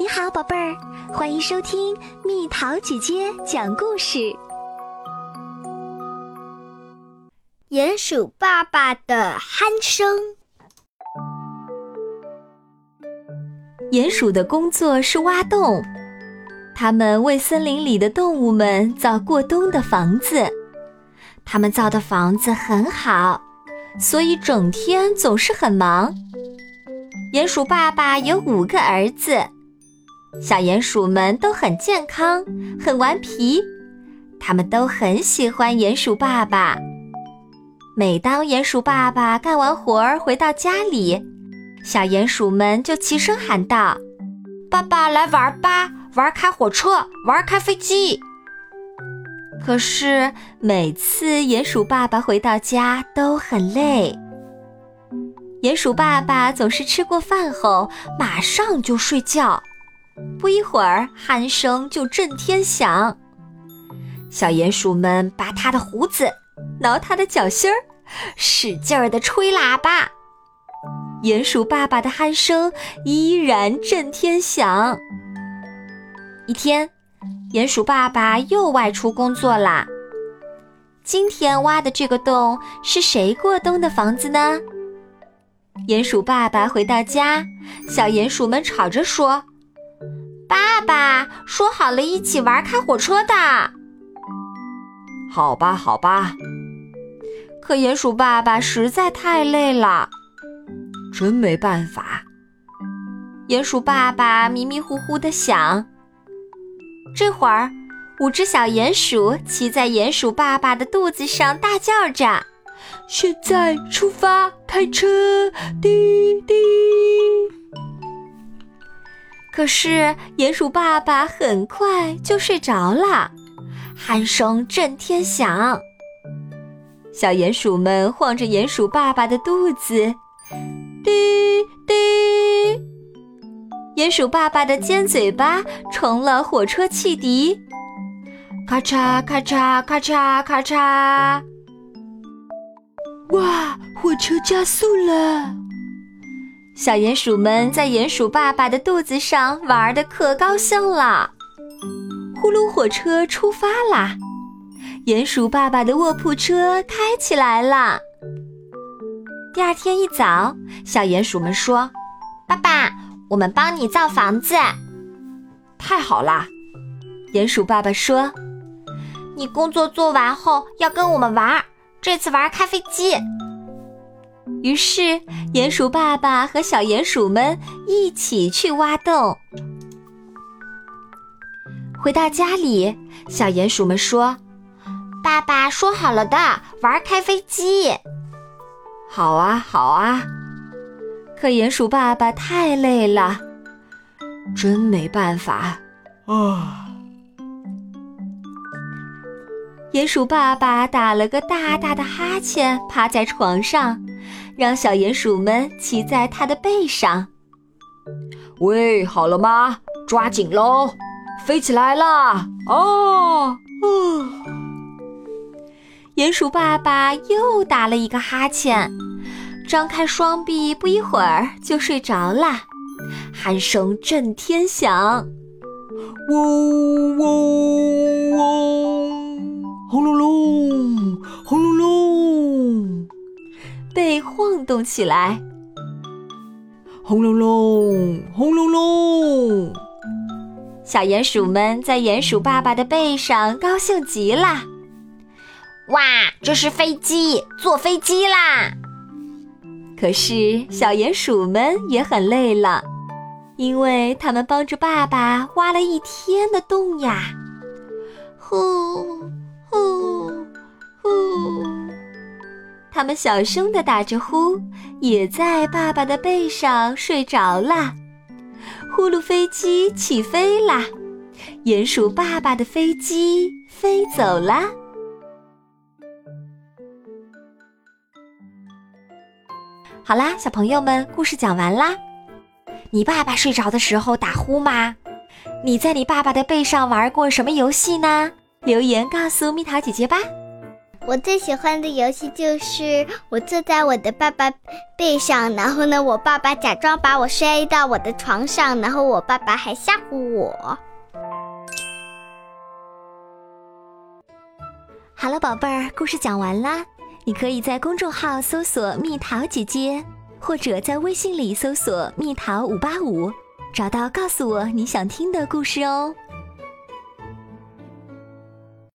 你好，宝贝儿，欢迎收听蜜桃姐姐讲故事。鼹鼠爸爸的鼾声。鼹鼠的工作是挖洞，他们为森林里的动物们造过冬的房子。他们造的房子很好，所以整天总是很忙。鼹鼠爸爸有五个儿子。小鼹鼠们都很健康，很顽皮，他们都很喜欢鼹鼠爸爸。每当鼹鼠爸爸干完活儿回到家里，小鼹鼠们就齐声喊道：“爸爸来玩吧，玩开火车，玩开飞机。”可是每次鼹鼠爸爸回到家都很累。鼹鼠爸爸总是吃过饭后马上就睡觉。不一会儿，鼾声就震天响。小鼹鼠们拔它的胡子，挠它的脚心儿，使劲儿地吹喇叭。鼹鼠爸爸的鼾声依然震天响。一天，鼹鼠爸爸又外出工作啦。今天挖的这个洞是谁过冬的房子呢？鼹鼠爸爸回到家，小鼹鼠们吵着说。爸爸说好了一起玩开火车的。好吧，好吧。可鼹鼠爸爸实在太累了，真没办法。鼹鼠爸爸迷迷糊糊的想。这会儿，五只小鼹鼠骑在鼹鼠爸爸的肚子上，大叫着：“现在出发，开车！”滴滴。可是鼹鼠爸爸很快就睡着了，鼾声震天响。小鼹鼠们晃着鼹鼠爸爸的肚子，滴滴。鼹鼠爸爸的尖嘴巴成了火车汽笛，咔嚓咔嚓咔嚓咔嚓。哇，火车加速了！小鼹鼠们在鼹鼠爸爸的肚子上玩的可高兴了。呼噜，火车出发啦！鼹鼠爸爸的卧铺车开起来了。第二天一早，小鼹鼠们说：“爸爸，我们帮你造房子。”太好啦！鼹鼠爸爸说：“你工作做完后要跟我们玩，这次玩开飞机。”于是，鼹鼠爸爸和小鼹鼠们一起去挖洞。回到家里，小鼹鼠们说：“爸爸说好了的，玩开飞机。”“好啊，好啊。”可鼹鼠爸爸太累了，真没办法啊。鼹鼠爸爸打了个大大的哈欠，趴在床上，让小鼹鼠们骑在他的背上。喂，好了吗？抓紧喽，飞起来啦！哦，鼹鼠爸爸又打了一个哈欠，张开双臂，不一会儿就睡着了，鼾声震天响，嗡嗡嗡。动起来。轰隆隆，轰隆隆，小鼹鼠们在鼹鼠爸爸的背上高兴极了。哇，这是飞机，坐飞机啦！可是小鼹鼠们也很累了，因为他们帮着爸爸挖了一天的洞呀。呼。呼他们小声的打着呼，也在爸爸的背上睡着了。呼噜飞机起飞啦，鼹鼠爸爸的飞机飞走啦。好啦，小朋友们，故事讲完啦。你爸爸睡着的时候打呼吗？你在你爸爸的背上玩过什么游戏呢？留言告诉蜜桃姐姐吧。我最喜欢的游戏就是我坐在我的爸爸背上，然后呢，我爸爸假装把我摔到我的床上，然后我爸爸还吓唬我。好了，宝贝儿，故事讲完啦。你可以在公众号搜索“蜜桃姐姐”，或者在微信里搜索“蜜桃五八五”，找到告诉我你想听的故事哦。